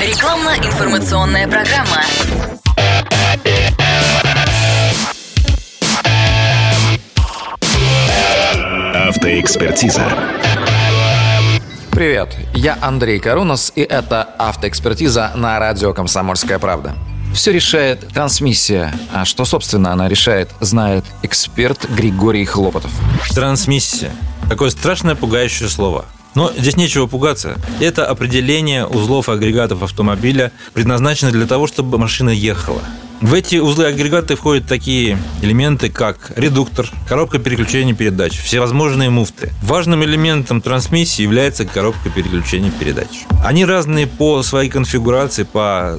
Рекламно-информационная программа. Автоэкспертиза. Привет, я Андрей Карунос, и это автоэкспертиза на радио «Комсомольская правда». Все решает трансмиссия. А что, собственно, она решает, знает эксперт Григорий Хлопотов. Трансмиссия. Такое страшное пугающее слово. Но здесь нечего пугаться. Это определение узлов агрегатов автомобиля, предназначено для того, чтобы машина ехала. В эти узлы агрегаты входят такие элементы, как редуктор, коробка переключения передач, всевозможные муфты. Важным элементом трансмиссии является коробка переключения передач. Они разные по своей конфигурации, по,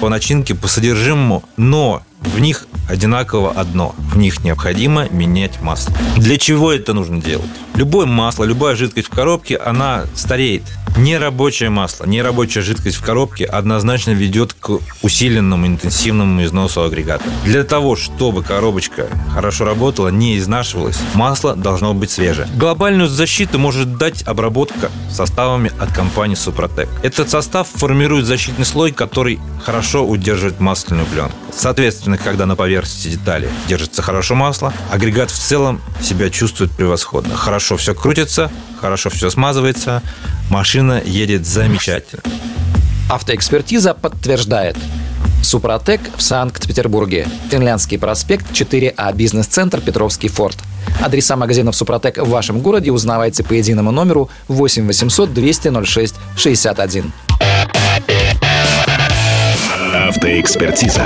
по начинке, по содержимому, но в них одинаково одно. В них необходимо менять масло. Для чего это нужно делать? Любое масло, любая жидкость в коробке, она стареет. Нерабочее масло, нерабочая жидкость в коробке однозначно ведет к усиленному интенсивному износу агрегата. Для того, чтобы коробочка хорошо работала, не изнашивалась, масло должно быть свежее. Глобальную защиту может дать обработка составами от компании Супротек. Этот состав формирует защитный слой, который хорошо удерживает масляную пленку. Соответственно, когда на поверхности детали держится хорошо масло, агрегат в целом себя чувствует превосходно. Хорошо все крутится, хорошо все смазывается, машина едет замечательно. Автоэкспертиза подтверждает. Супротек в Санкт-Петербурге. Финляндский проспект 4А, бизнес-центр Петровский форт. Адреса магазинов Супротек в вашем городе узнавайте по единому номеру 8 800 200 06 61. Автоэкспертиза.